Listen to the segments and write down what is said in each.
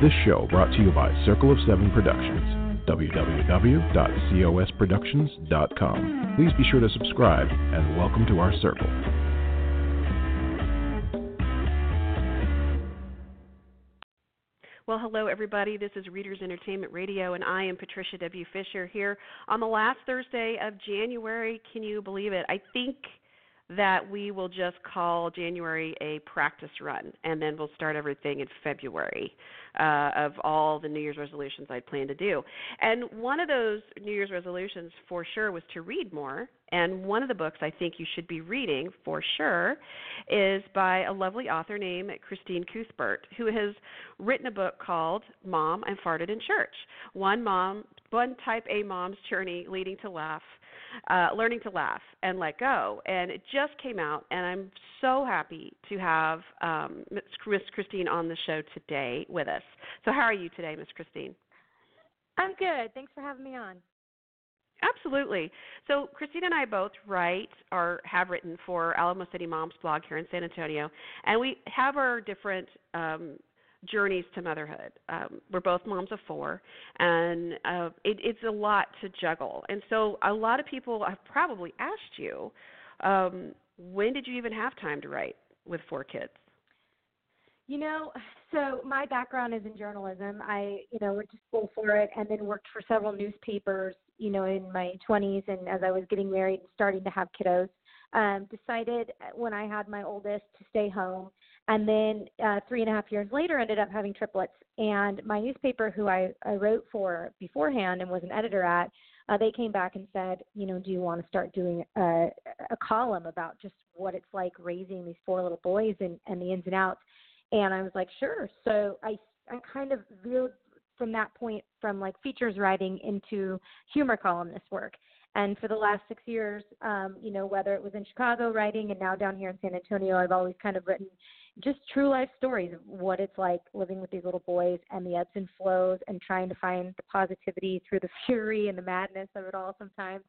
This show brought to you by Circle of Seven Productions, www.cosproductions.com. Please be sure to subscribe and welcome to our circle. Well, hello, everybody. This is Readers Entertainment Radio, and I am Patricia W. Fisher here on the last Thursday of January. Can you believe it? I think that we will just call January a practice run, and then we'll start everything in February uh, of all the New Year's resolutions I'd planned to do. And one of those New Year's resolutions for sure was to read more. And one of the books I think you should be reading for sure is by a lovely author named Christine Cuthbert, who has written a book called Mom I Farted in Church. One mom, one type A mom's journey leading to laugh uh, learning to laugh and let go. And it just came out, and I'm so happy to have um, Miss Christine on the show today with us. So, how are you today, Miss Christine? I'm good. Thanks for having me on. Absolutely. So Christine and I both write or have written for Alamo City Moms blog here in San Antonio, and we have our different um, journeys to motherhood. Um, we're both moms of four, and uh, it, it's a lot to juggle. And so, a lot of people have probably asked you, um, when did you even have time to write with four kids? You know, so my background is in journalism. I, you know, went to school for it and then worked for several newspapers, you know, in my 20s and as I was getting married and starting to have kiddos. Um, decided when I had my oldest to stay home and then uh, three and a half years later ended up having triplets. And my newspaper who I, I wrote for beforehand and was an editor at uh, they came back and said you know do you want to start doing a, a column about just what it's like raising these four little boys and, and the ins and outs? And i was like sure. So i i kind of veered from that point from like features writing into humor columnist work and for the last six years, um, you know, whether it was in Chicago writing and now down here in San Antonio, I've always kind of written just true life stories of what it's like living with these little boys and the ebbs and flows and trying to find the positivity through the fury and the madness of it all sometimes.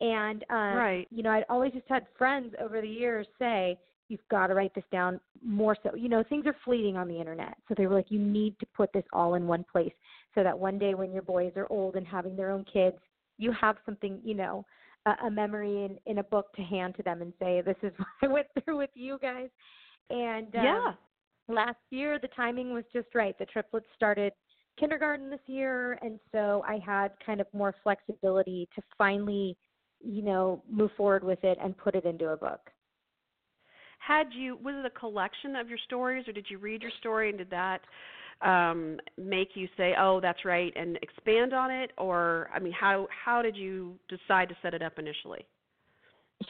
And um, right. you know, I'd always just had friends over the years say, You've got to write this down more so. You know, things are fleeting on the internet. So they were like, You need to put this all in one place so that one day when your boys are old and having their own kids, you have something, you know, a, a memory in, in a book to hand to them and say, This is what I went through with you guys and um, yeah, last year the timing was just right. The triplets started kindergarten this year, and so I had kind of more flexibility to finally, you know, move forward with it and put it into a book. Had you was it a collection of your stories, or did you read your story and did that um, make you say, "Oh, that's right," and expand on it, or I mean, how how did you decide to set it up initially?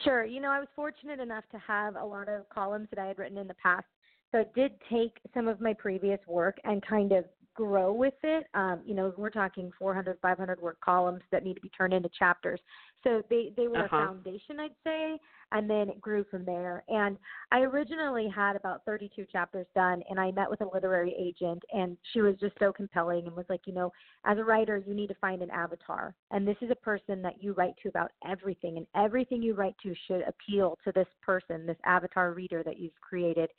Sure. You know, I was fortunate enough to have a lot of columns that I had written in the past. So I did take some of my previous work and kind of grow with it. Um, you know, we're talking 400, 500 word columns that need to be turned into chapters. So they they were uh-huh. a foundation, I'd say, and then it grew from there. And I originally had about 32 chapters done, and I met with a literary agent, and she was just so compelling and was like, you know, as a writer, you need to find an avatar, and this is a person that you write to about everything, and everything you write to should appeal to this person, this avatar reader that you've created.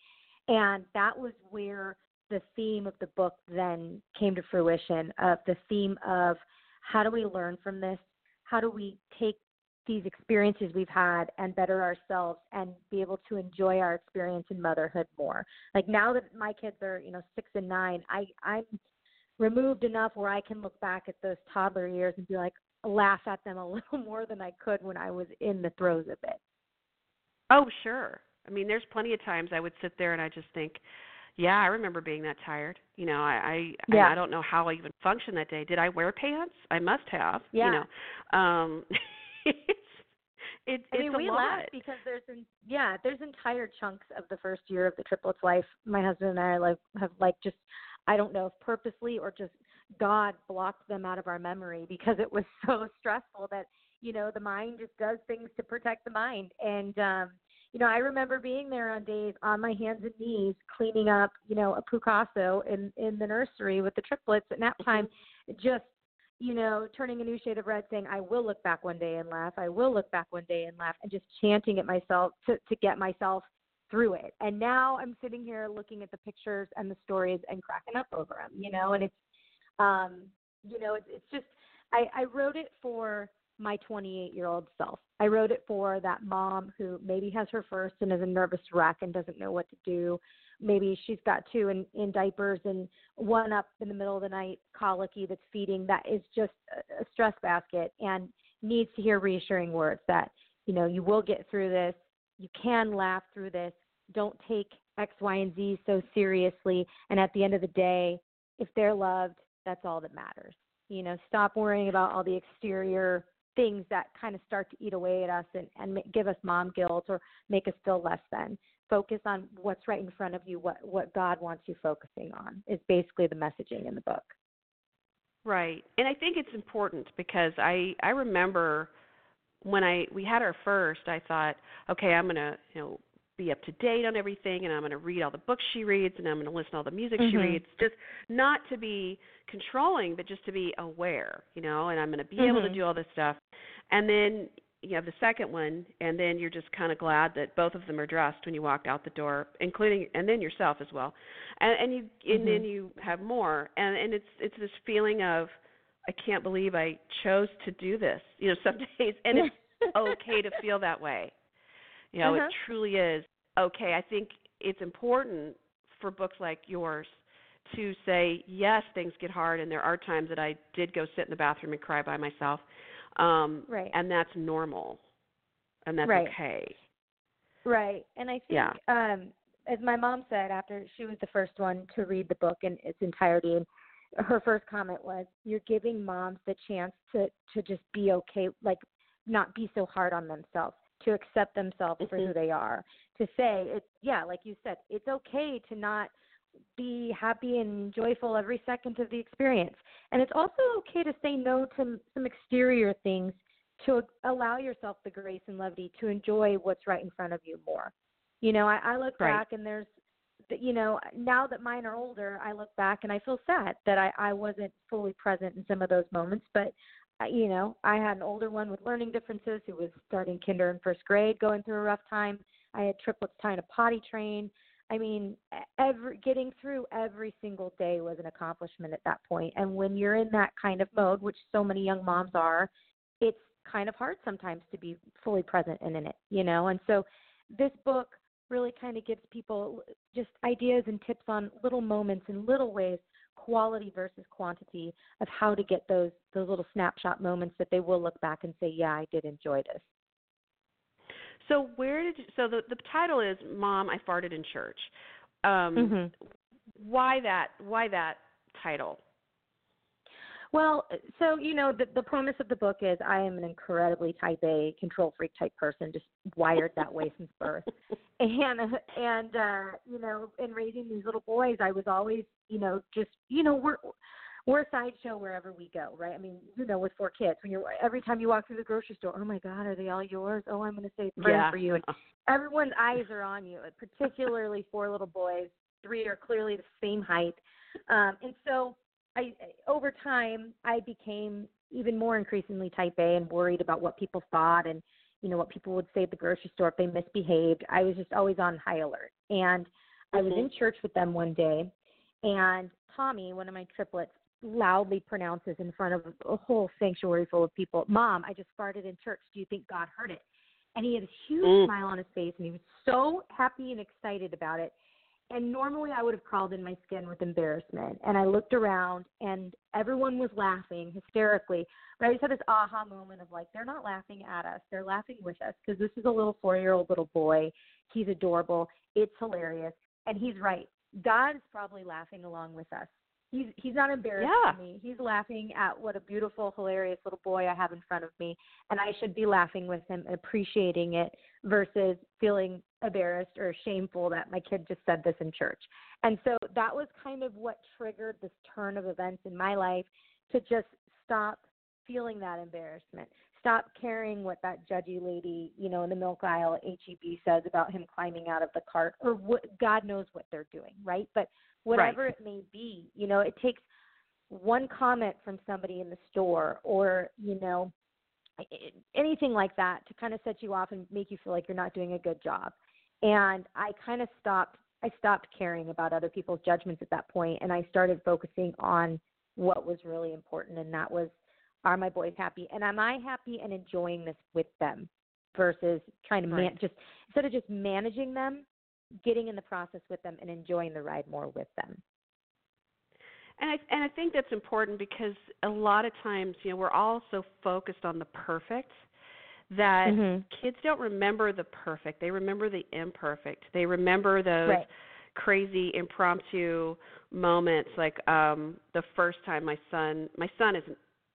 And that was where the theme of the book then came to fruition of the theme of how do we learn from this? How do we take these experiences we've had and better ourselves and be able to enjoy our experience in motherhood more? Like now that my kids are, you know, six and nine, I, I'm removed enough where I can look back at those toddler years and be like, laugh at them a little more than I could when I was in the throes of it. Oh, sure. I mean, there's plenty of times I would sit there and I just think, yeah, I remember being that tired. You know, I I, yeah. I, I don't know how I even functioned that day. Did I wear pants? I must have. Yeah. You know, um, it's it, I it's mean, a we lot. laugh because there's in, yeah, there's entire chunks of the first year of the triplets' life. My husband and I are like have like just I don't know if purposely or just God blocked them out of our memory because it was so stressful that you know the mind just does things to protect the mind and um you know, I remember being there on days on my hands and knees cleaning up, you know, a Picasso in in the nursery with the triplets at nap time, just you know, turning a new shade of red, saying, "I will look back one day and laugh. I will look back one day and laugh," and just chanting it myself to to get myself through it. And now I'm sitting here looking at the pictures and the stories and cracking up over them, you know, and it's, um, you know, it's, it's just, I, I wrote it for my 28 year old self. I wrote it for that mom who maybe has her first and is a nervous wreck and doesn't know what to do. Maybe she's got two in, in diapers and one up in the middle of the night, colicky that's feeding. That is just a, a stress basket and needs to hear reassuring words that, you know, you will get through this. You can laugh through this. Don't take X, Y, and Z so seriously. And at the end of the day, if they're loved, that's all that matters. You know, stop worrying about all the exterior things that kind of start to eat away at us and, and give us mom guilt or make us feel less than. Focus on what's right in front of you, what what God wants you focusing on is basically the messaging in the book. Right. And I think it's important because I I remember when I we had our first, I thought, okay, I'm to, you know, be up to date on everything and I'm going to read all the books she reads and I'm going to listen to all the music mm-hmm. she reads just not to be controlling but just to be aware you know and I'm going to be mm-hmm. able to mm-hmm. do all this stuff and then you have the second one and then you're just kind of glad that both of them are dressed when you walk out the door including and then yourself as well and and you and mm-hmm. then you have more and and it's it's this feeling of I can't believe I chose to do this you know some days and it's okay to feel that way you know, uh-huh. it truly is okay. I think it's important for books like yours to say, yes, things get hard, and there are times that I did go sit in the bathroom and cry by myself, um, right? And that's normal, and that's right. okay. Right, and I think, yeah. um, as my mom said, after she was the first one to read the book in its entirety, and her first comment was, "You're giving moms the chance to to just be okay, like not be so hard on themselves." To accept themselves mm-hmm. for who mm-hmm. they are to say it's yeah like you said it's okay to not be happy and joyful every second of the experience and it's also okay to say no to some exterior things to allow yourself the grace and levity to enjoy what's right in front of you more you know i, I look right. back and there's you know now that mine are older i look back and i feel sad that i i wasn't fully present in some of those moments but you know, I had an older one with learning differences who was starting kinder and first grade, going through a rough time. I had triplets trying to potty train. I mean, every getting through every single day was an accomplishment at that point. And when you're in that kind of mode, which so many young moms are, it's kind of hard sometimes to be fully present and in it, you know. And so this book really kind of gives people just ideas and tips on little moments and little ways quality versus quantity of how to get those those little snapshot moments that they will look back and say, yeah, I did enjoy this. So where did you, so the the title is Mom, I farted in church. Um, mm-hmm. Why that? Why that title? Well, so you know, the the premise of the book is I am an incredibly type A control freak type person, just wired that way since birth. And and uh, you know, in raising these little boys, I was always, you know, just you know, we're we're a sideshow wherever we go, right? I mean, you know, with four kids, when you're every time you walk through the grocery store, oh my God, are they all yours? Oh, I'm going to say a prayer yeah. for you, and everyone's eyes are on you. Particularly four little boys, three are clearly the same height, um, and so I over time I became even more increasingly type A and worried about what people thought and you know what people would say at the grocery store if they misbehaved. I was just always on high alert. And mm-hmm. I was in mm-hmm. church with them one day and Tommy, one of my triplets, loudly pronounces in front of a whole sanctuary full of people, "Mom, I just farted in church. Do you think God heard it?" And he had a huge mm. smile on his face and he was so happy and excited about it and normally I would have crawled in my skin with embarrassment. And I looked around and everyone was laughing hysterically. But I just had this aha moment of like, they're not laughing at us. They're laughing with us because this is a little four year old little boy. He's adorable. It's hilarious. And he's right. God is probably laughing along with us he's he's not embarrassed yeah. me. He's laughing at what a beautiful, hilarious little boy I have in front of me, and I should be laughing with him and appreciating it versus feeling embarrassed or shameful that my kid just said this in church. And so that was kind of what triggered this turn of events in my life to just stop feeling that embarrassment. Stop caring what that judgy lady, you know, in the milk aisle at HEB says about him climbing out of the cart or what God knows what they're doing, right? But whatever right. it may be. You know, it takes one comment from somebody in the store or, you know, anything like that to kind of set you off and make you feel like you're not doing a good job. And I kind of stopped I stopped caring about other people's judgments at that point and I started focusing on what was really important and that was are my boys happy and am I happy and enjoying this with them versus trying to man- Right. just instead of just managing them, getting in the process with them and enjoying the ride more with them. And I and I think that's important because a lot of times, you know, we're all so focused on the perfect that Mhm. kids don't remember the perfect. They remember the imperfect. They remember those Right. crazy impromptu moments like um the first time my son my son is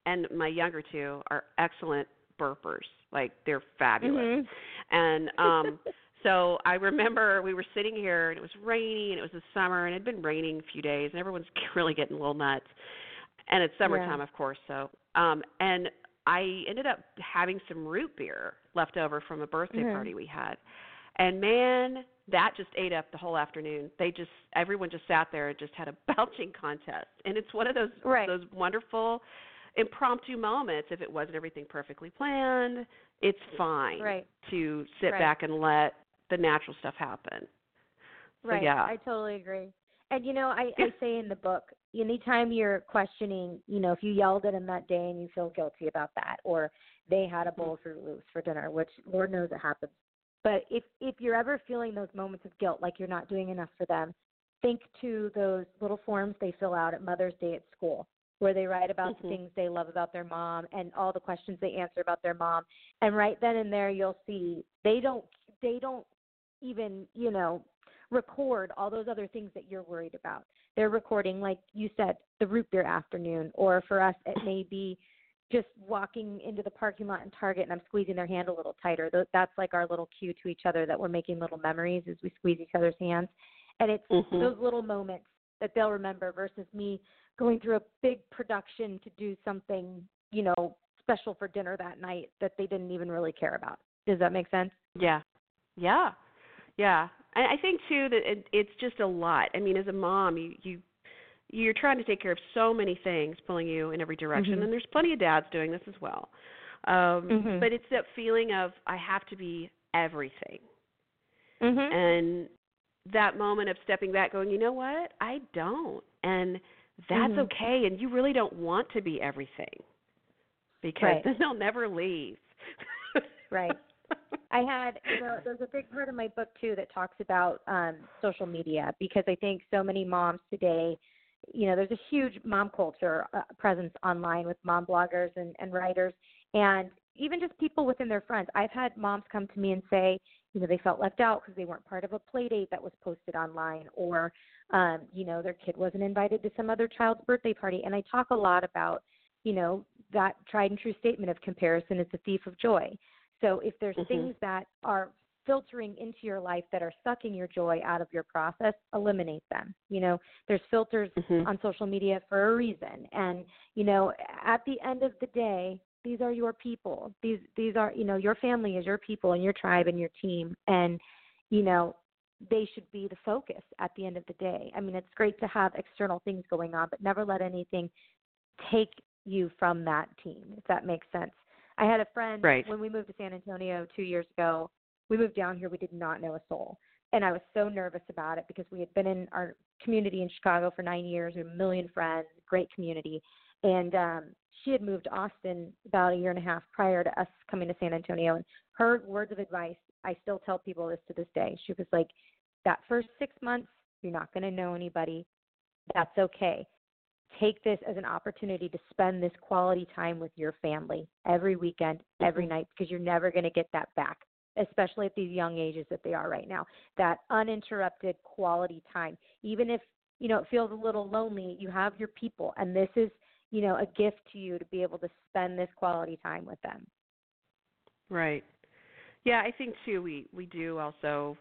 and my younger two are excellent burpers. Like they're fabulous. Mhm. And um so I remember we were sitting here and it was rainy and it was the summer and it had been raining a few days and everyone's really getting a little nuts. And it's summertime Yeah. of course, so um and I ended up having some root beer left over from a birthday Mhm. party we had. And man, that just ate up the whole afternoon. They just everyone just sat there and just had a belching contest. And it's one of those Right. those wonderful impromptu moments if it wasn't everything perfectly planned it's fine Right. to sit Right. back and let the natural stuff happen So, Right. yeah. I totally agree. And you know, I, I say in the book, anytime you're questioning, you know, if you yelled at them that day and you feel guilty about that, or they had a bowl of Froot Loops for dinner, which Lord knows it happens. But if if you're ever feeling those moments of guilt, like you're not doing enough for them, think to those little forms they fill out at Mother's Day at school, where they write about Mhm. the things they love about their mom and all the questions they answer about their mom. And right then and there, you'll see they don't they don't even you know record all those other things that you're worried about. They're recording, like you said, the root beer afternoon, or for us, it may be just walking into the parking lot in Target and I'm squeezing their hand a little tighter. That's like our little cue to each other that we're making little memories as we squeeze each other's hands. And it's Mhm. those little moments that they'll remember versus me going through a big production to do something, you know, special for dinner that night that they didn't even really care about. Does that make sense? yeah yeah yeah and i think too that it, it's just a lot i mean as a mom you you you're trying to take care of so many things pulling you in every direction Mhm. and there's plenty of dads doing this as well um Mhm. but it's that feeling of i have to be everything Mhm. and that moment of stepping back going you know what i don't and that's Mhm. okay and you really don't want to be everything because Right. then they'll never leave Right. I had, you know, there's a big part of my book too that talks about um, social media because I think so many moms today, you know, there's a huge mom culture uh, presence online with mom bloggers and, and writers, and even just people within their friends. I've had moms come to me and say, you know, they felt left out because they weren't part of a play date that was posted online, or, um, you know, their kid wasn't invited to some other child's birthday party. And I talk a lot about, you know, that tried and true statement of comparison is the thief of joy. So if there's Mhm. things that are filtering into your life that are sucking your joy out of your process, eliminate them. You know, there's filters Mhm. on social media for a reason. And, you know, at the end of the day, these are your people. These these are, you know, your family is your people and your tribe and your team and, you know, they should be the focus at the end of the day. I mean, it's great to have external things going on, but never let anything take you from that team, if that makes sense. I had a friend Right. when we moved to San Antonio two years ago. We moved down here. We did not know a soul, and I was so nervous about it because we had been in our community in Chicago for nine years. We had a million friends, great community, and um, she had moved to Austin about a year and a half prior to us coming to San Antonio. And her words of advice, I still tell people this to this day. She was like, "That first six months, you're not going to know anybody. That's okay take this as an opportunity to spend this quality time with your family every weekend, every Mhm. night, because you're never going to get that back, especially at these young ages that they are right now. That uninterrupted quality time. Even if, you know, it feels a little lonely, you have your people, and this is, you know, a gift to you to be able to spend this quality time with them. Right. Yeah, I think too we we do also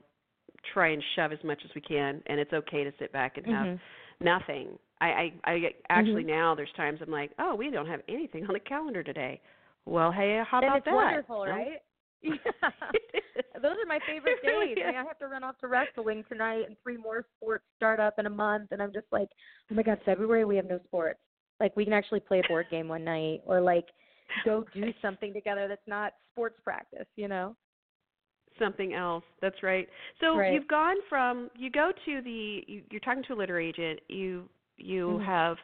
try and shove as much as we can and it's okay to sit back and have Mhm. nothing. I I, I actually Mhm. now there's times I'm like, "Oh, we don't have anything on the calendar today." Well, hey, how about it's that? wonderful, You know? right? Yeah. Those are my favorite days. I, mean. I have to run off to wrestling tonight, and three more sports start up in a month, and I'm just like, oh my god, February we have no sports. Like we can actually play a board game one night, or like go do something together that's not sports practice. You know? something else. That's right. So Right. you've gone from you go to the you, you're talking to a literary agent. You you Mhm. have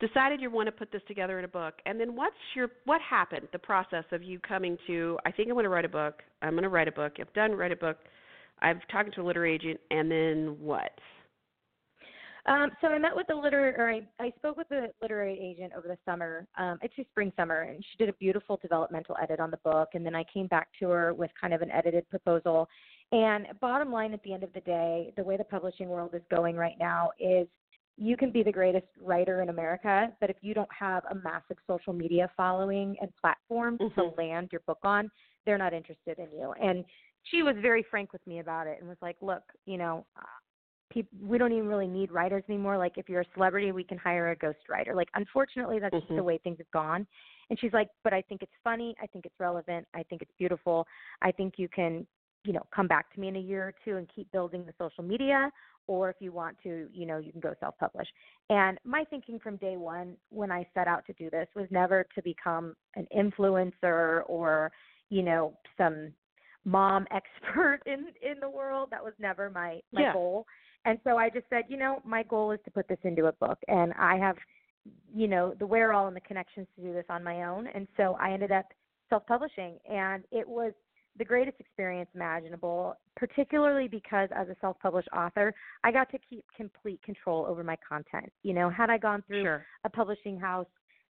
decided you want to put this together in a book, and then what's your what happened? The process of you coming to I think I'm going to write a book. I'm going to write a book. I've done write a book. I've talked to a literary agent, and then what? Um, so I met with the literary, or I, I spoke with the literary agent over the summer, um, actually spring summer, and she did a beautiful developmental edit on the book. And then I came back to her with kind of an edited proposal. And bottom line, at the end of the day, the way the publishing world is going right now is you can be the greatest writer in America, but if you don't have a massive social media following and platform to Mhm. land your book on, they're not interested in you. And she was very frank with me about it and was like, look, you know, peop we don't even really need writers anymore. Like if you're a celebrity, we can hire a ghost writer. Like unfortunately, that's just Mhm. the way things have gone. And she's like, but I think it's funny. I think it's relevant. I think it's beautiful. I think you can, you know, come back to me in a year or two and keep building the social media. Or if you want to, you know, you can go self-publish. And my thinking from day one when I set out to do this was never to become an influencer or, you know, some mom expert in in the world. That was never my my Yeah. goal. And so I just said, you know, my goal is to put this into a book, and I have, you know, the wherewithal and the connections to do this on my own. And so I ended up self-publishing, and it was the greatest experience imaginable, particularly because as a self-published author, I got to keep complete control over my content. You know, had I gone through Sure. a publishing house,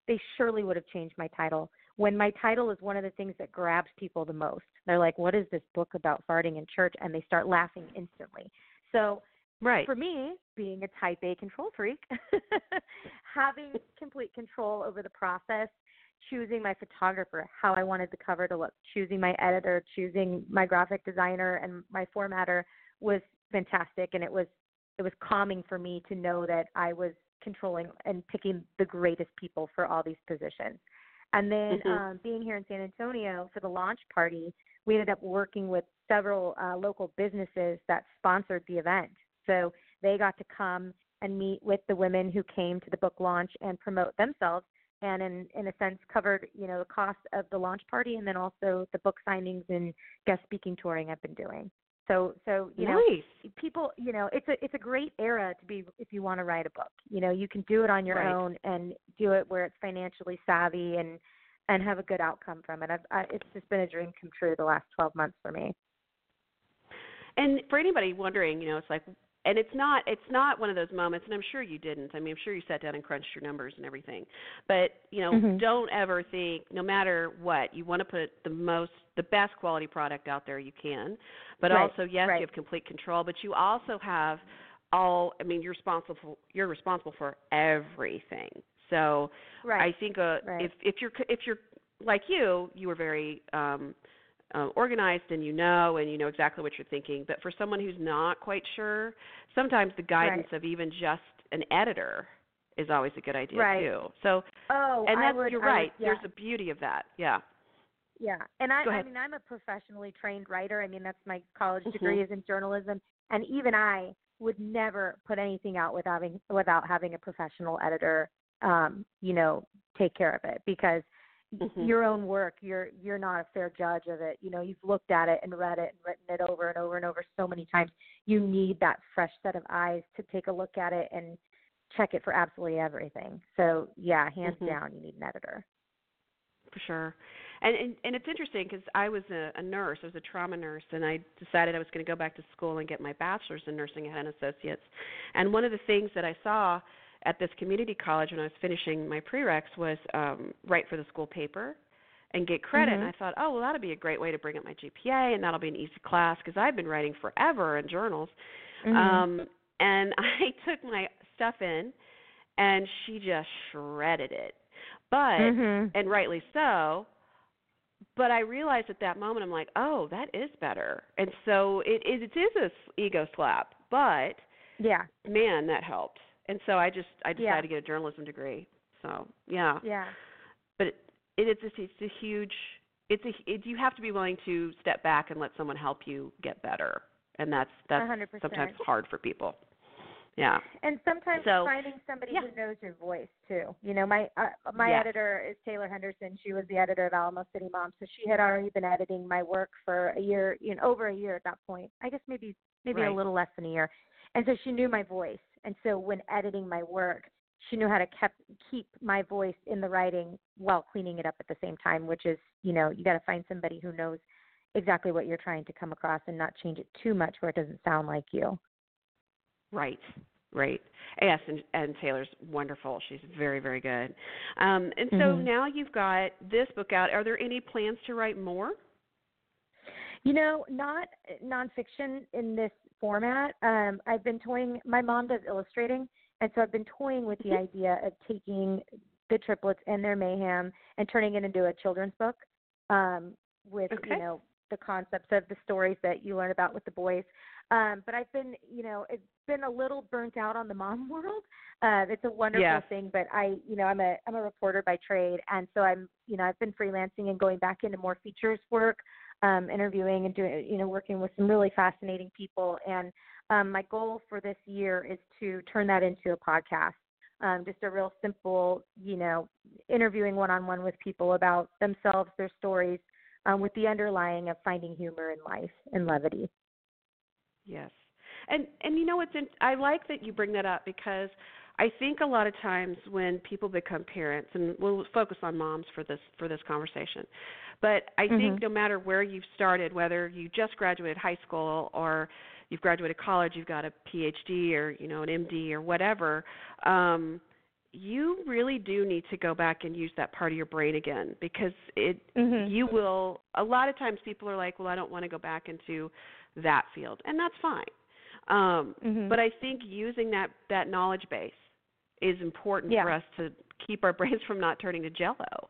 they surely would have changed my title. When my title is one of the things that grabs people the most, they're like, "What is this book about farting in church?" and they start laughing instantly. So Right. for me, being a type A control freak, having complete control over the process, choosing my photographer, how I wanted the cover to look, choosing my editor, choosing my graphic designer and my formatter was fantastic and it was it was calming for me to know that I was controlling and picking the greatest people for all these positions. And then Mhm. um, being here in San Antonio for the launch party, we ended up working with several uh, local businesses that sponsored the event. So they got to come and meet with the women who came to the book launch and promote themselves and in in a sense covered you know the cost of the launch party and then also the book signings and guest speaking touring I've been doing. So so you know people you know it's a it's a great era to be if you want to write a book you know you can do it on your Right. own and do it where it's financially savvy and and have a good outcome from it I've, I, it's just been a dream come true the last 12 months for me And for anybody wondering, you know, it's like, and it's not, it's not one of those moments. And I'm sure you didn't. I mean, I'm sure you sat down and crunched your numbers and everything. But you know, Mhm. don't ever think, no matter what, you want to put the most, the best quality product out there you can. But Right, also, yes, right. you have complete control. But you also have all. I mean, you're responsible. For, you're responsible for everything. So right I think uh, if if you're if you're like you, you were very um, uh, organized and you know and you know exactly what you're thinking. But for someone who's not quite sure, sometimes the guidance of even just an editor is always a good idea Right. too. So oh and that's would, you're I would- right. yeah. There's a beauty of that. Yeah. Yeah, and I, I mean, I'm a professionally trained writer. I mean, that's my college Mhm. degree is in journalism, and even I would never put anything out without having without having a professional editor, um, you know, take care of it because Mhm. your own work, you're you're not a fair judge of it. You know, you've looked at it and read it and written it over and over and over so many times. You need that fresh set of eyes to take a look at it and check it for absolutely everything. So yeah, hands Mhm. down, you need an editor. for sure. And and, and it's interesting because I was a, a nurse. I was a trauma nurse, and I decided I was going to go back to school and get my bachelor's in nursing. I had an associate's, and one of the things that I saw at this community college when I was finishing my prereqs was um, write for the school paper and get credit. Mhm. And I thought, oh well, that'll be a great way to bring up my GPA, and that'll be an easy class because I've been writing forever in journals. Mhm. Um, and I took my stuff in, and she just shredded it. But Mhm. and rightly so. But I realized at that moment, I'm like, oh, that is better. And so it, it, it is a s- ego slap, but Yeah. man, that helped. And so I just I decided Yeah. to get a journalism degree. So yeah, Yeah. but it, it is a, it's a huge. It's a it, you have to be willing to step back and let someone help you get better, and that's that's hundred percent. sometimes hard for people. Yeah. And sometimes So, finding somebody yeah. who knows your voice too. You know, my uh, my Yes. editor is Taylor Henderson. She was the editor of Alamo City Mom, so she had already been editing my work for a year, you know, over a year at that point. I guess maybe maybe Right. a little less than a year. And so she knew my voice. And so when editing my work, she knew how to kept keep my voice in the writing while cleaning it up at the same time, which is, you know, you got to find somebody who knows exactly what you're trying to come across and not change it too much where it doesn't sound like you. Right. Right. Yes, and, and Taylor's wonderful. She's very, very good. Um, and so Mhm. now you've got this book out. Are there any plans to write more? You know, not nonfiction in this format. Um, I've been toying. My mom does illustrating, and so I've been toying with the Mhm. idea of taking the triplets and their mayhem and turning it into a children's book um, with Okay. you know the concepts of the stories that you learn about with the boys. Um, but I've been, you know, it's been a little burnt out on the mom world. Uh, it's a wonderful Yes. thing, but I, you know, I'm a I'm a reporter by trade, and so I'm, you know, I've been freelancing and going back into more features work um, interviewing and doing, you know, working with some really fascinating people. And um, my goal for this year is to turn that into a podcast. Um, just a real simple, you know, interviewing one on one with people about themselves, their stories, um, with the underlying of finding humor in life and levity. Yes. And and you know what's in, I like that you bring that up because I think a lot of times when people become parents and we'll focus on moms for this for this conversation. But I think Mhm. no matter where you've started, whether you just graduated high school or you've graduated college, you've got a PhD or, you know, an MD or whatever, um you really do need to go back and use that part of your brain again because it Mhm. you will a lot of times people are like well i don't want to go back into that field and that's fine um Mhm. but i think using that that knowledge base is important Yeah. for us to keep our brains from not turning to jello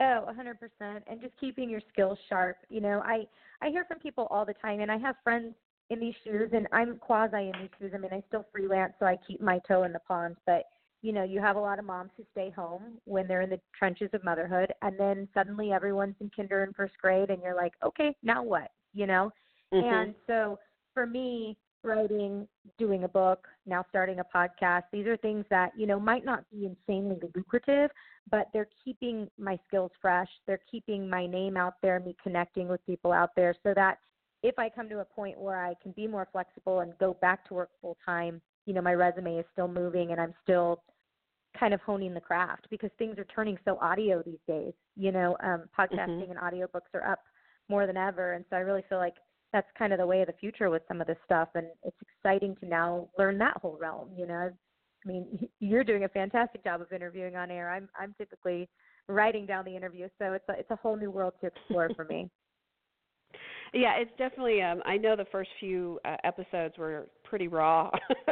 Oh, a hundred percent. And just keeping your skills sharp. You know, I I hear from people all the time, and I have friends in these shoes, and I'm quasi in these shoes. I mean, I still freelance, so I keep my toe in the pond. But you know, you have a lot of moms who stay home when they're in the trenches of motherhood, and then suddenly everyone's in kinder and first grade, and you're like, okay, now what? You know. Mhm. And so for me, writing, doing a book, now starting a podcast, these are things that, you know, might not be insanely lucrative, but they're keeping my skills fresh. They're keeping my name out there, me connecting with people out there so that if I come to a point where I can be more flexible and go back to work full time, you know, my resume is still moving and I'm still kind of honing the craft because things are turning so audio these days. You know, um, podcasting Mhm. and audiobooks are up more than ever. And so I really feel like that's kind of the way of the future with some of this stuff. And it's exciting to now learn that whole realm, you know. I mean, you're doing a fantastic job of interviewing on air. I'm I'm typically writing down the interview, so it's a, it's a whole new world to explore for me. yeah it's definitely um i know the first few uh, episodes were pretty raw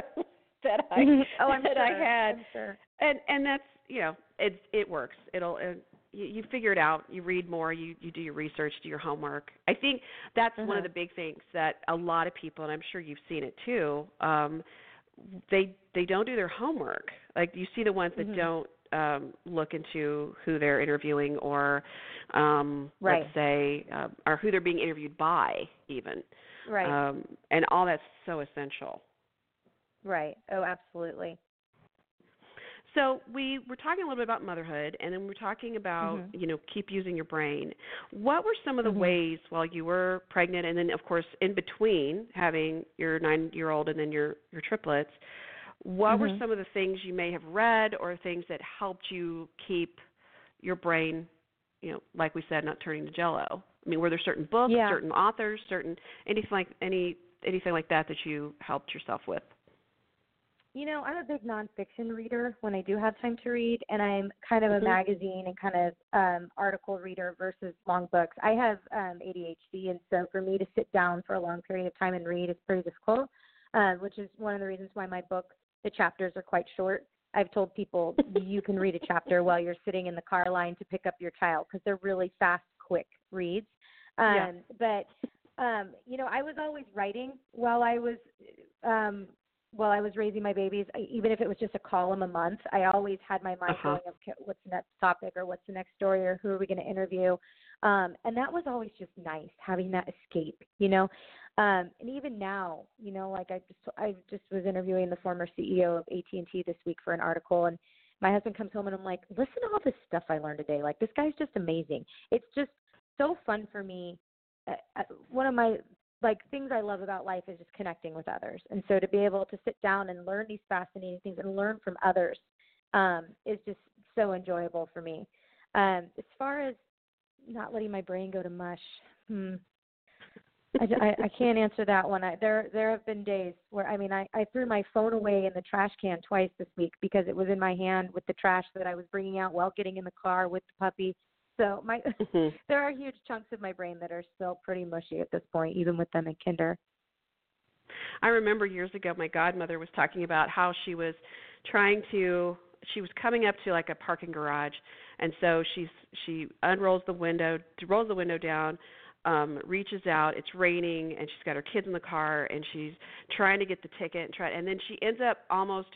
that i oh, I'm that sure. i had I'm sure. and and that's you know it it works it'll it, you, you figure it out you read more you you do your research do your homework i think that's one Mhm. of the big things that a lot of people and i'm sure you've seen it too um they they don't do their homework like you see the ones that Mhm. don't um look into who they're interviewing or um Right. let's say uh, or who they're being interviewed by even Right. um and all that's so essential right. Oh, absolutely. So we were talking a little bit about motherhood, and then we we're talking about Mhm. you know keep using your brain. What were some of the Mhm. ways while you were pregnant, and then of course in between having your nine-year-old and then your your triplets? What were Mhm. some of the things you may have read or things that helped you keep your brain, you know, like we said, not turning to jello? I mean, were there certain books, Yeah. certain authors, certain anything like any anything like that that you helped yourself with? You know, I'm a big nonfiction reader when I do have time to read, and I'm kind of a Mhm. magazine and kind of um, article reader versus long books. I have um, ADHD, and so for me to sit down for a long period of time and read is pretty difficult, uh, which is one of the reasons why my book, the chapters are quite short. I've told people you can read a chapter while you're sitting in the car line to pick up your child because they're really fast, quick reads. Um, Yeah. But um, you know, I was always writing while I was um, while I was raising my babies, I, even if it was just a column a month, I always had my mind Uh-huh. going, okay, what's the next topic or what's the next story or who are we going to interview? Um, and that was always just nice having that escape, you know. Um, and even now, you know, like I just I just was interviewing the former CEO of AT and T this week for an article, and my husband comes home and I'm like, listen to all this stuff I learned today. Like this guy's just amazing. It's just so fun for me. Uh, uh, one of my like things I love about life is just connecting with others, and so to be able to sit down and learn these fascinating things and learn from others um, is just so enjoyable for me. Um, as far as not letting my brain go to mush, hmm, I, I, I can't answer that one. I, there there have been days where I mean I, I threw my phone away in the trash can twice this week because it was in my hand with the trash that I was bringing out while getting in the car with the puppy. So my mm-hmm. there are huge chunks of my brain that are still pretty mushy at this point, even with them in kinder. I remember years ago my godmother was talking about how she was trying to she was coming up to like a parking garage and so she's she unrolls the window rolls the window down um reaches out it's raining and she's got her kids in the car and she's trying to get the ticket and try and then she ends up almost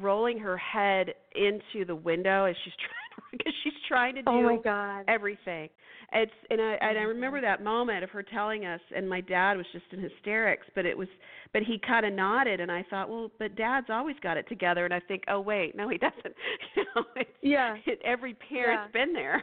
rolling her head into the window as she's trying because she's trying to do oh my God. everything. It's and I and I oh remember that moment of her telling us and my dad was just in hysterics, but it was but he kind of nodded and I thought, well, but dad's always got it together and I think, oh wait, no he doesn't. You know, it's, yeah. It, every parent's yeah. been there.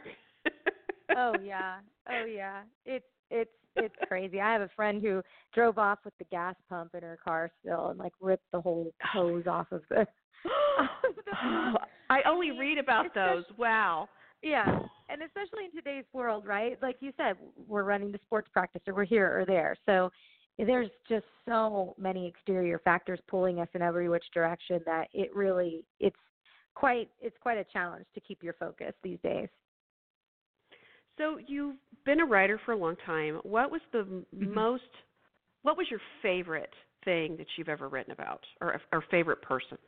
oh yeah. Oh yeah. It's it's it's crazy. I have a friend who drove off with the gas pump in her car still and like ripped the whole hose off of the I only read about those. Wow. Yeah. And especially in today's world, right? Like you said, we're running the sports practice or we're here or there. So there's just so many exterior factors pulling us in every which direction that it really it's quite it's quite a challenge to keep your focus these days. So you've been a writer for a long time. What was the mm-hmm. most what was your favorite thing that you've ever written about or or favorite person?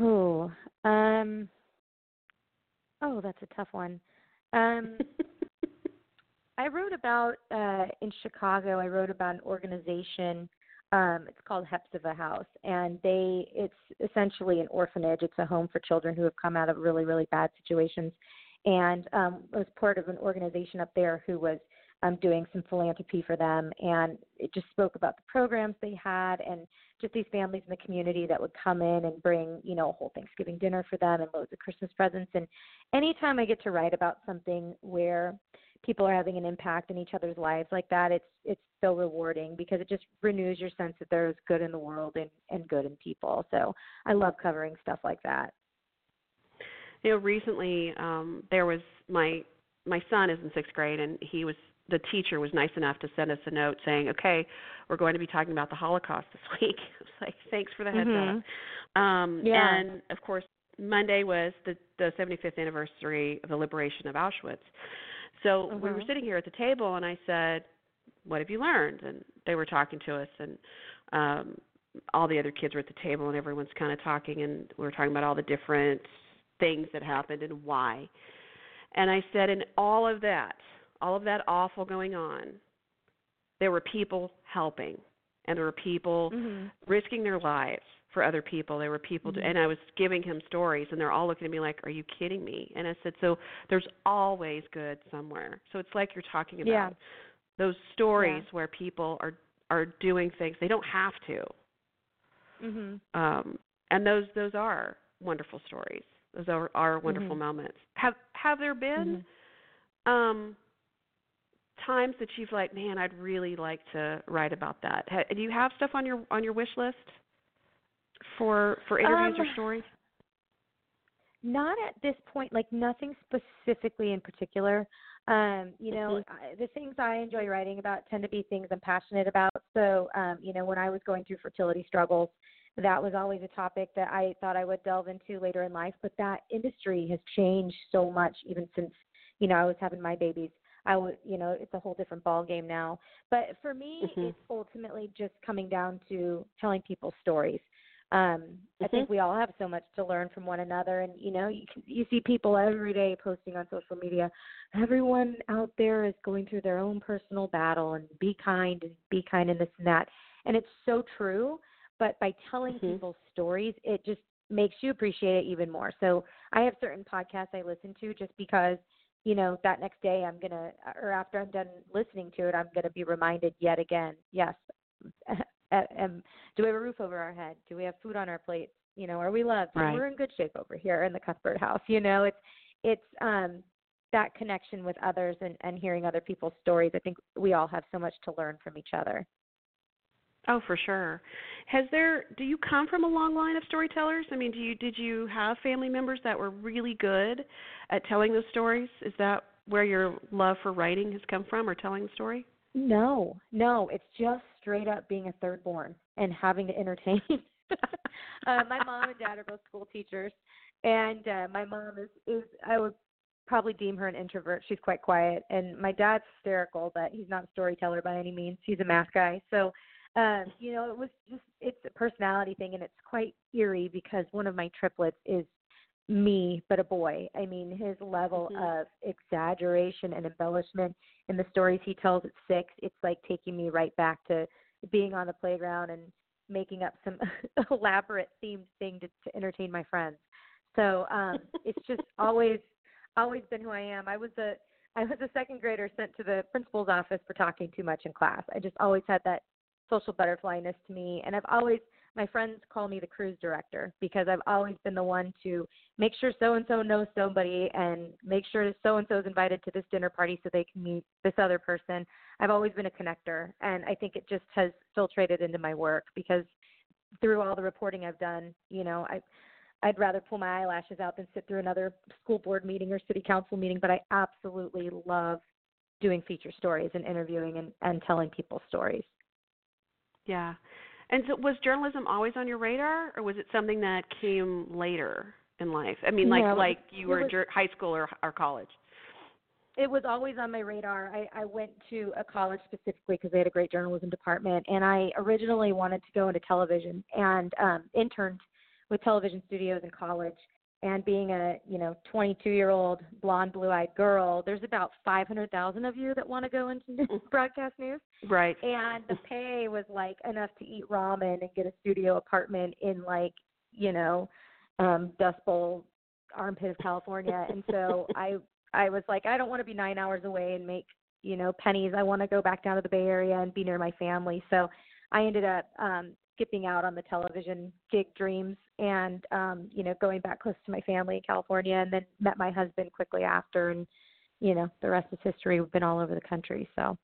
Oh, um, oh, that's a tough one. Um, I wrote about uh, in Chicago. I wrote about an organization. Um, it's called Hephzibah House, and they it's essentially an orphanage. It's a home for children who have come out of really really bad situations, and um, was part of an organization up there who was um, doing some philanthropy for them, and it just spoke about the programs they had and just these families in the community that would come in and bring you know a whole Thanksgiving dinner for them and loads of Christmas presents. And anytime I get to write about something where people are having an impact in each other's lives like that, it's it's so rewarding because it just renews your sense that there's good in the world and and good in people. So I love covering stuff like that. You know, recently um, there was my my son is in sixth grade and he was the teacher was nice enough to send us a note saying, "Okay, we're going to be talking about the Holocaust this week." I was like, "Thanks for the heads mm-hmm. up." Um, yeah. And of course, Monday was the the 75th anniversary of the liberation of Auschwitz. So mm-hmm. we were sitting here at the table, and I said, "What have you learned?" And they were talking to us, and um, all the other kids were at the table, and everyone's kind of talking, and we were talking about all the different things that happened and why. And I said, in all of that, all of that awful going on, there were people helping and there were people mm-hmm. risking their lives for other people. There were people, mm-hmm. to, and I was giving him stories, and they're all looking at me like, "Are you kidding me?" And I said, "So there's always good somewhere." So it's like you're talking about yeah. those stories yeah. where people are are doing things they don't have to. Mhm. Um, and those those are wonderful stories. Those are, are wonderful mm-hmm. moments. Have have there been mm-hmm. um times that you've like, man, I'd really like to write about that? Ha, do you have stuff on your on your wish list for for interviews um, or stories? Not at this point, like nothing specifically in particular. Um, you know, mm-hmm. I, the things I enjoy writing about tend to be things I'm passionate about. So, um, you know, when I was going through fertility struggles, that was always a topic that I thought I would delve into later in life. But that industry has changed so much, even since you know I was having my babies. I would, you know, it's a whole different ball game now. But for me, mm-hmm. it's ultimately just coming down to telling people stories. Um, mm-hmm. I think we all have so much to learn from one another, and you know, you you see people every day posting on social media. Everyone out there is going through their own personal battle, and be kind and be kind and this and that, and it's so true. But by telling mm-hmm. people stories, it just makes you appreciate it even more. So I have certain podcasts I listen to just because you know, that next day I'm going to, or after I'm done listening to it, I'm going to be reminded yet again, yes, um, do we have a roof over our head? Do we have food on our plates? You know, are we loved? Right. We're in good shape over here in the Cuthbert house. You know, it's, it's, um, that connection with others and, and hearing other people's stories. I think we all have so much to learn from each other. Oh, for sure. Has there do you come from a long line of storytellers? I mean, do you did you have family members that were really good at telling those stories? Is that where your love for writing has come from or telling the story? No, no, it's just straight up being a third born and having to entertain. uh, my mom and dad are both school teachers, and uh, my mom is is I would probably deem her an introvert. She's quite quiet, and my dad's hysterical, but he's not a storyteller by any means. He's a math guy, so um, you know, it was just it's a personality thing, and it's quite eerie because one of my triplets is me but a boy. I mean, his level Mhm. of exaggeration and embellishment in the stories he tells at six, it's like taking me right back to being on the playground and making up some elaborate themed thing to, to entertain my friends. So um it's just always always been who I am. I was a I was a second grader sent to the principal's office for talking too much in class. I just always had that social butterflyness to me and I've always my friends call me the cruise director because I've always been the one to make sure so and so knows somebody and make sure so and so is invited to this dinner party so they can meet this other person. I've always been a connector and I think it just has filtrated into my work because through all the reporting I've done, you know, I I'd rather pull my eyelashes out than sit through another school board meeting or city council meeting, but I absolutely love doing feature stories and interviewing and, and telling people's stories. Yeah. And so was journalism always on your radar or was it something that came later in life? I mean like No, like you were in was- jur- high school or or college. it was always on my radar. I, I went to a college specifically because they had a great journalism department, and I originally wanted to go into television and um, interned with television studios in college. And being a you know 22 year old blonde blue eyed girl, there's about 500,000 of you that want to go into broadcast news, Right. and the pay was like enough to eat ramen and get a studio apartment in like you know um Dust Bowl armpit of California. and so I I was like, I don't want to be nine hours away and make, you know, pennies. I want to go back down to the Bay Area and be near my family. So I ended up um skipping out on the television gig dreams and um, you know, going back close to my family in California and then met my husband quickly after and you know, the rest is history. We've been all over the country. So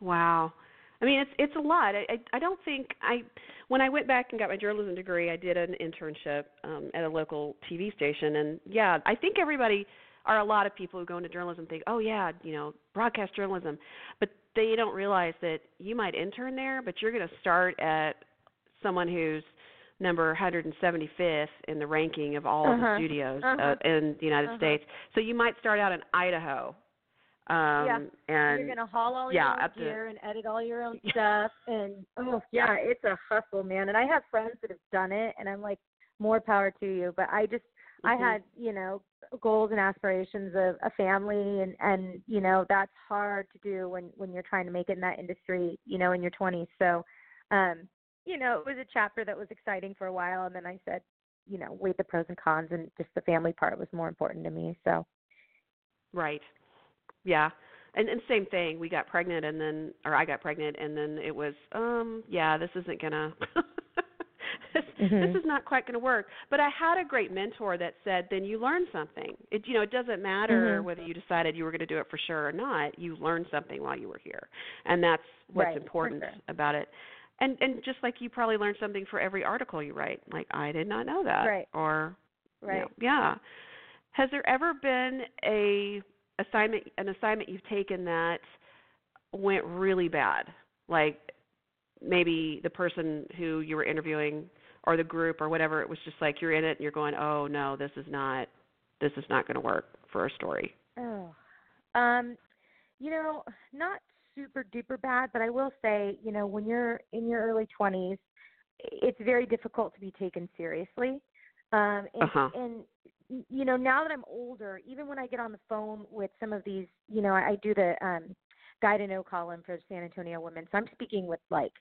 Wow. I mean, it's it's a lot. I, I I don't think I when I went back and got my journalism degree, I did an internship um at a local TV station and yeah, I think everybody are a lot of people who go into journalism think, "Oh yeah, you know, broadcast journalism." But they don't realize that you might intern there, but you're going to start at someone who's number 175th in the ranking of all of the Uh-huh. studios Uh-huh. uh, in the United Uh-huh. States. So you might start out in Idaho. Um Yeah. and you're gonna haul all yeah, your own to- gear and edit all your own stuff and oh yeah, it's a hustle, man. And I have friends that have done it and I'm like, more power to you. But I just I Mhm. had, you know, goals and aspirations of a family and and you know, that's hard to do when when you're trying to make it in that industry, you know, in your twenties. So um, you know, it was a chapter that was exciting for a while and then I said, you know, weighed the pros and cons and just the family part was more important to me. So Right. Yeah. And and same thing. We got pregnant and then or I got pregnant and then it was um yeah, this isn't going to this, Mhm. this is not quite going to work. But I had a great mentor that said then you learn something. It you know, it doesn't matter Mhm. whether you decided you were going to do it for sure or not. You learned something while you were here. And that's what's Right, important sure. about it. And and just like you probably learn something for every article you write. Like I did not know that Right. or you right. know, yeah. Has there ever been a assignment an assignment you've taken that went really bad? Like maybe the person who you were interviewing or the group or whatever it was just like you're in it and you're going, "Oh no, this is not this is not going to work for a story." Oh, um, you know, not super duper bad, but I will say, you know, when you're in your early twenties, it's very difficult to be taken seriously. Um, and, Uh-huh. and you know, now that I'm older, even when I get on the phone with some of these, you know, I, I do the um, guy to know column for San Antonio Woman, so I'm speaking with like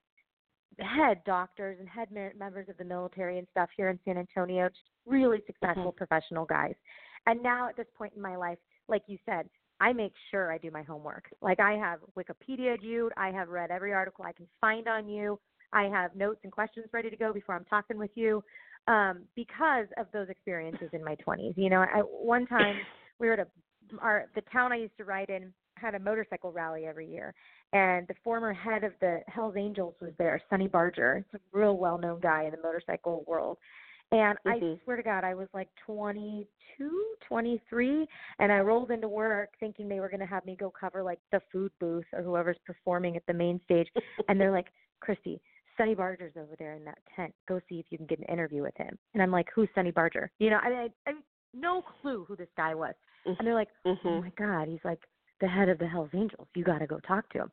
head doctors and head mer- members of the military and stuff here in San Antonio, just really successful professional guys. And now at this point in my life, like you said, I make sure I do my homework. Like I have Wikipedia viewed, I have read every article I can find on you. I have notes and questions ready to go before I'm talking with you um, because of those experiences in my 20s. You know, I, one time we were at a, our the town I used to ride in had a motorcycle rally every year, and the former head of the Hell's Angels was there, Sonny Barger. A real well-known guy in the motorcycle world. And mm-hmm. I swear to God, I was like 22, 23, and I rolled into work thinking they were going to have me go cover like the food booth or whoever's performing at the main stage. and they're like, Christie, Sonny Barger's over there in that tent. Go see if you can get an interview with him. And I'm like, who's Sonny Barger? You know, I I, I no clue who this guy was. And they're like, mm-hmm. oh my God, he's like the head of the Hell's Angels. You got to go talk to him.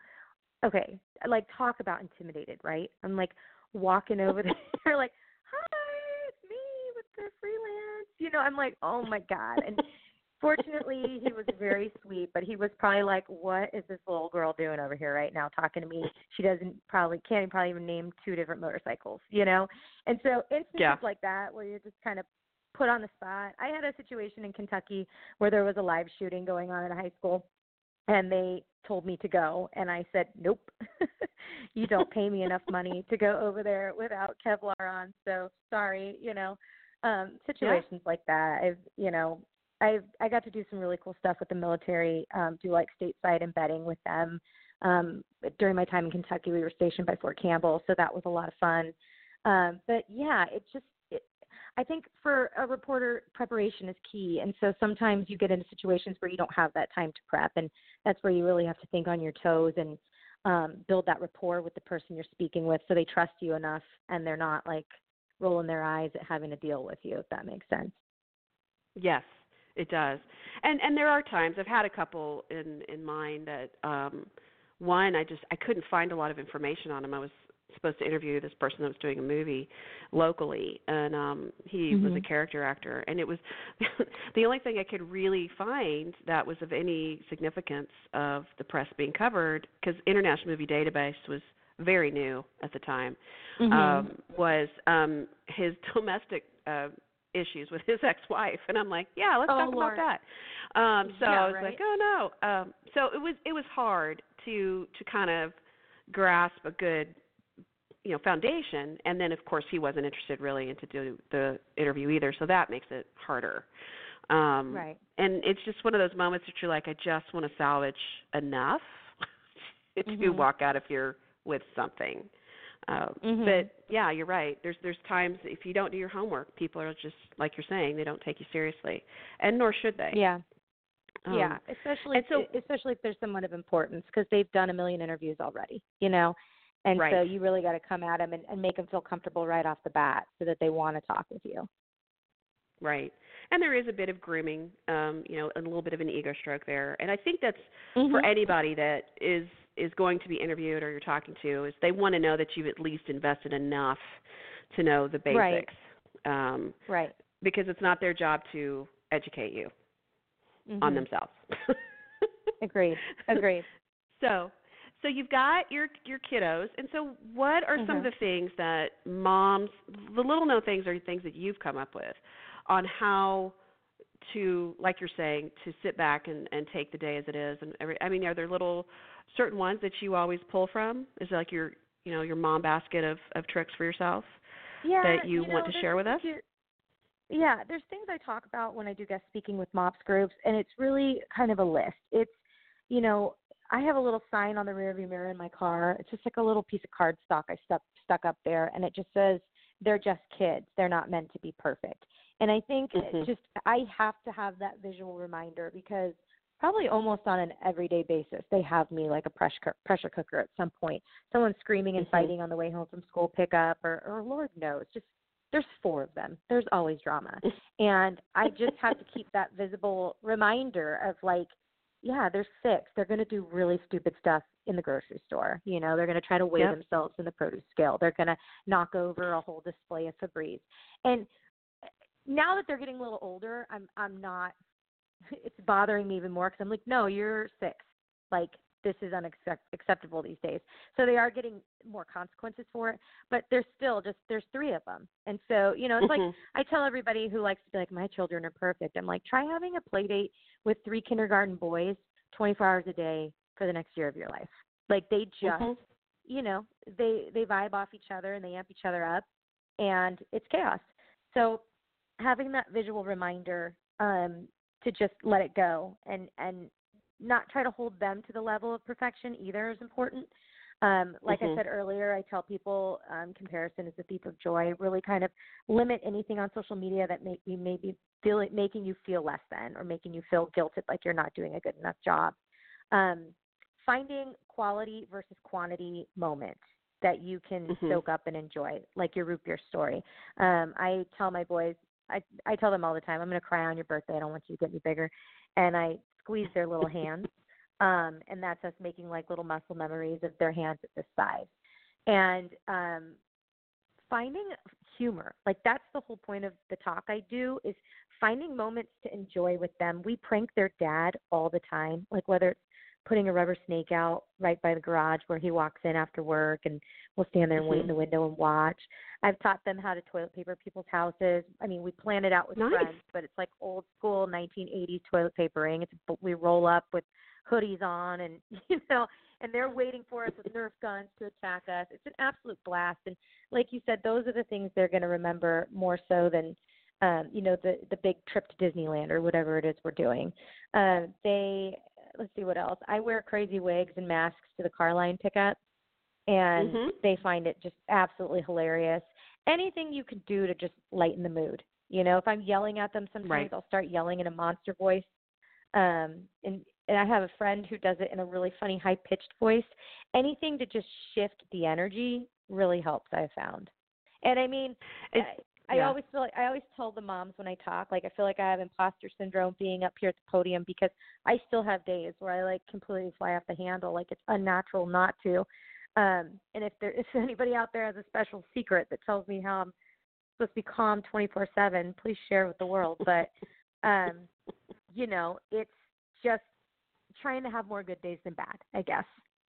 Okay, like talk about intimidated, right? I'm like walking over there, like, hi, me with the freelance. You know, I'm like, oh my God. And fortunately he was very sweet but he was probably like what is this little girl doing over here right now talking to me she doesn't probably can't probably even name two different motorcycles you know and so instances yeah. like that where you're just kind of put on the spot i had a situation in kentucky where there was a live shooting going on at a high school and they told me to go and i said nope you don't pay me enough money to go over there without kevlar on so sorry you know um situations yeah. like that i've you know I I got to do some really cool stuff with the military. Um, do like stateside embedding with them. Um, during my time in Kentucky, we were stationed by Fort Campbell, so that was a lot of fun. Um, but yeah, it just it, I think for a reporter, preparation is key, and so sometimes you get into situations where you don't have that time to prep, and that's where you really have to think on your toes and um, build that rapport with the person you're speaking with, so they trust you enough, and they're not like rolling their eyes at having to deal with you, if that makes sense. Yes, it does. And and there are times I've had a couple in in mind that um one I just I couldn't find a lot of information on him. I was supposed to interview this person that was doing a movie locally and um he mm-hmm. was a character actor and it was the only thing I could really find that was of any significance of the press being covered cuz International Movie Database was very new at the time mm-hmm. um was um his domestic uh issues with his ex-wife and i'm like yeah let's oh, talk Lord. about that um so yeah, i was right? like oh no um so it was it was hard to to kind of grasp a good you know foundation and then of course he wasn't interested really into do the interview either so that makes it harder um right and it's just one of those moments that you're like i just want to salvage enough to mm-hmm. walk out if you're with something um, mm-hmm. But yeah, you're right. There's there's times if you don't do your homework, people are just like you're saying they don't take you seriously, and nor should they. Yeah. Um, yeah, especially so, especially if there's someone of importance because they've done a million interviews already, you know, and right. so you really got to come at them and, and make them feel comfortable right off the bat so that they want to talk with you. Right, and there is a bit of grooming, um, you know, a little bit of an ego stroke there, and I think that's mm-hmm. for anybody that is is going to be interviewed or you're talking to is they want to know that you've at least invested enough to know the basics. Right. Um, right. Because it's not their job to educate you mm-hmm. on themselves. Agreed. Agreed. So, so you've got your your kiddos, and so what are mm-hmm. some of the things that moms, the little known things, are things that you've come up with on how to, like you're saying, to sit back and and take the day as it is, and every. I mean, are there little certain ones that you always pull from? Is it like your you know your mom basket of of tricks for yourself yeah, that you, you want to share with us? Yeah, there's things I talk about when I do guest speaking with MOPS groups, and it's really kind of a list. It's, you know, I have a little sign on the rearview mirror in my car. It's just like a little piece of cardstock I stuck stuck up there, and it just says, "They're just kids. They're not meant to be perfect." And I think mm-hmm. just I have to have that visual reminder because probably almost on an everyday basis they have me like a pressure pressure cooker at some point. Someone screaming and mm-hmm. fighting on the way home from school pickup, or or Lord knows, just there's four of them. There's always drama. And I just have to keep that visible reminder of like, yeah, they're six. They're going to do really stupid stuff in the grocery store. You know, they're going to try to weigh yep. themselves in the produce scale. They're going to knock over a whole display of Febreze. And now that they're getting a little older, I'm I'm not it's bothering me even more cuz I'm like, "No, you're 6. Like this is unacceptable these days. So they are getting more consequences for it, but there's still just there's three of them, and so you know it's mm-hmm. like I tell everybody who likes to be like my children are perfect. I'm like try having a play date with three kindergarten boys 24 hours a day for the next year of your life. Like they just mm-hmm. you know they they vibe off each other and they amp each other up, and it's chaos. So having that visual reminder um, to just let it go and and not try to hold them to the level of perfection either is important. Um, like mm-hmm. I said earlier, I tell people um, comparison is the thief of joy. Really, kind of limit anything on social media that may be maybe feel making you feel less than or making you feel guilted like you're not doing a good enough job. Um, finding quality versus quantity moments that you can mm-hmm. soak up and enjoy, like your root beer story. Um, I tell my boys, I I tell them all the time, I'm going to cry on your birthday. I don't want you to get any bigger, and I squeeze their little hands, um, and that's us making like little muscle memories of their hands at this size, and um, finding humor. Like that's the whole point of the talk I do is finding moments to enjoy with them. We prank their dad all the time, like whether it's putting a rubber snake out right by the garage where he walks in after work and we'll stand there and wait in mm-hmm. the window and watch. I've taught them how to toilet paper people's houses. I mean, we plan it out with nice. friends, but it's like old school 1980s toilet papering. It's we roll up with hoodies on and you know, and they're waiting for us with Nerf guns to attack us. It's an absolute blast and like you said, those are the things they're going to remember more so than um, you know, the the big trip to Disneyland or whatever it is we're doing. Uh, they let's see what else. I wear crazy wigs and masks to the car line pickup, and mm-hmm. they find it just absolutely hilarious. Anything you can do to just lighten the mood. You know, if I'm yelling at them, sometimes right. I'll start yelling in a monster voice. Um, and and I have a friend who does it in a really funny high pitched voice. Anything to just shift the energy really helps. I've found. And I mean, it's, I yeah. always feel like I always tell the moms when I talk, like I feel like I have imposter syndrome being up here at the podium because I still have days where I like completely fly off the handle, like it's unnatural not to. Um, and if there if anybody out there has a special secret that tells me how I'm supposed to be calm 24/7, please share with the world. But um, you know, it's just trying to have more good days than bad, I guess.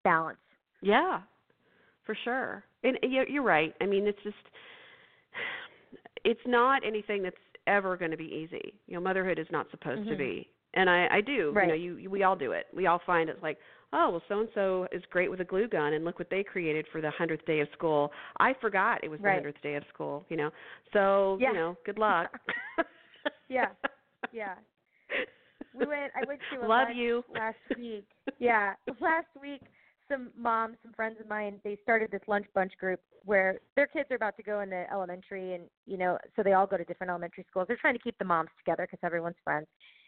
Balance. Yeah, for sure. And you're right. I mean, it's just it's not anything that's ever going to be easy. You know, motherhood is not supposed mm-hmm. to be. And I I do. Right. You know, you, you we all do it. We all find it's like, oh, well so and so is great with a glue gun and look what they created for the 100th day of school. I forgot it was right. the 100th day of school, you know. So, yeah. you know, good luck. yeah. Yeah. We went I went to a Love you. last week. Yeah. Last week some moms, some friends of mine, they started this lunch bunch group where their kids are about to go into elementary, and you know, so they all go to different elementary schools. They're trying to keep the moms together because everyone's friends,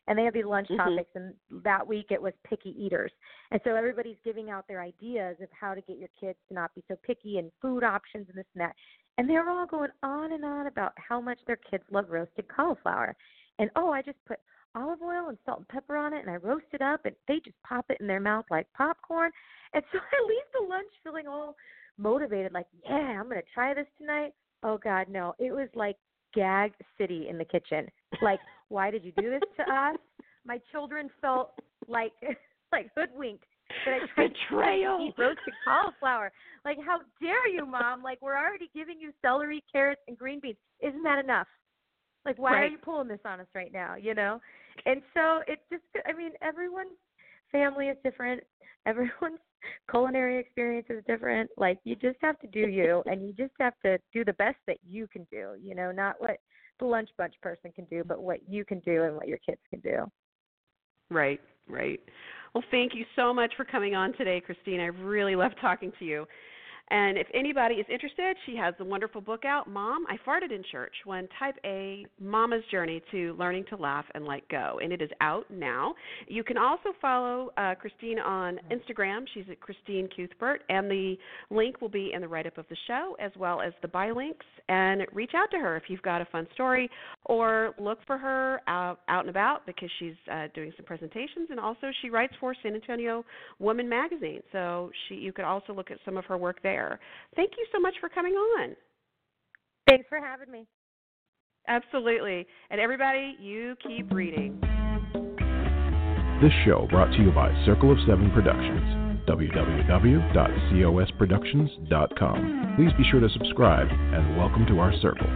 and they have these lunch mm-hmm. topics. And that week it was picky eaters, and so everybody's giving out their ideas of how to get your kids to not be so picky and food options and this and that. And they're all going on and on about how much their kids love roasted cauliflower. And oh, I just put olive oil and salt and pepper on it and I roast it up and they just pop it in their mouth like popcorn. And so I leave the lunch feeling all motivated, like, yeah, I'm gonna try this tonight. Oh God, no. It was like gag city in the kitchen. Like, why did you do this to us? My children felt like like hoodwinked that I tried Betrayal. to eat roasted cauliflower. Like, how dare you, mom? Like, we're already giving you celery, carrots, and green beans. Isn't that enough? Like, why right. are you pulling this on us right now? You know? And so it just, I mean, everyone's family is different. Everyone's culinary experience is different. Like, you just have to do you, and you just have to do the best that you can do. You know, not what the lunch bunch person can do, but what you can do and what your kids can do. Right, right. Well, thank you so much for coming on today, Christine. I really loved talking to you. And if anybody is interested, she has a wonderful book out, Mom, I Farted in Church, when type A Mama's Journey to Learning to Laugh and Let Go. And it is out now. You can also follow uh, Christine on Instagram. She's at Christine Cuthbert. And the link will be in the write up of the show, as well as the buy links. And reach out to her if you've got a fun story, or look for her out, out and about because she's uh, doing some presentations. And also, she writes for San Antonio Woman Magazine. So she, you could also look at some of her work there there. Thank you so much for coming on. Thanks for having me. Absolutely. And everybody, you keep reading. This show brought to you by Circle of Seven Productions. www.cosproductions.com. Please be sure to subscribe and welcome to our circle.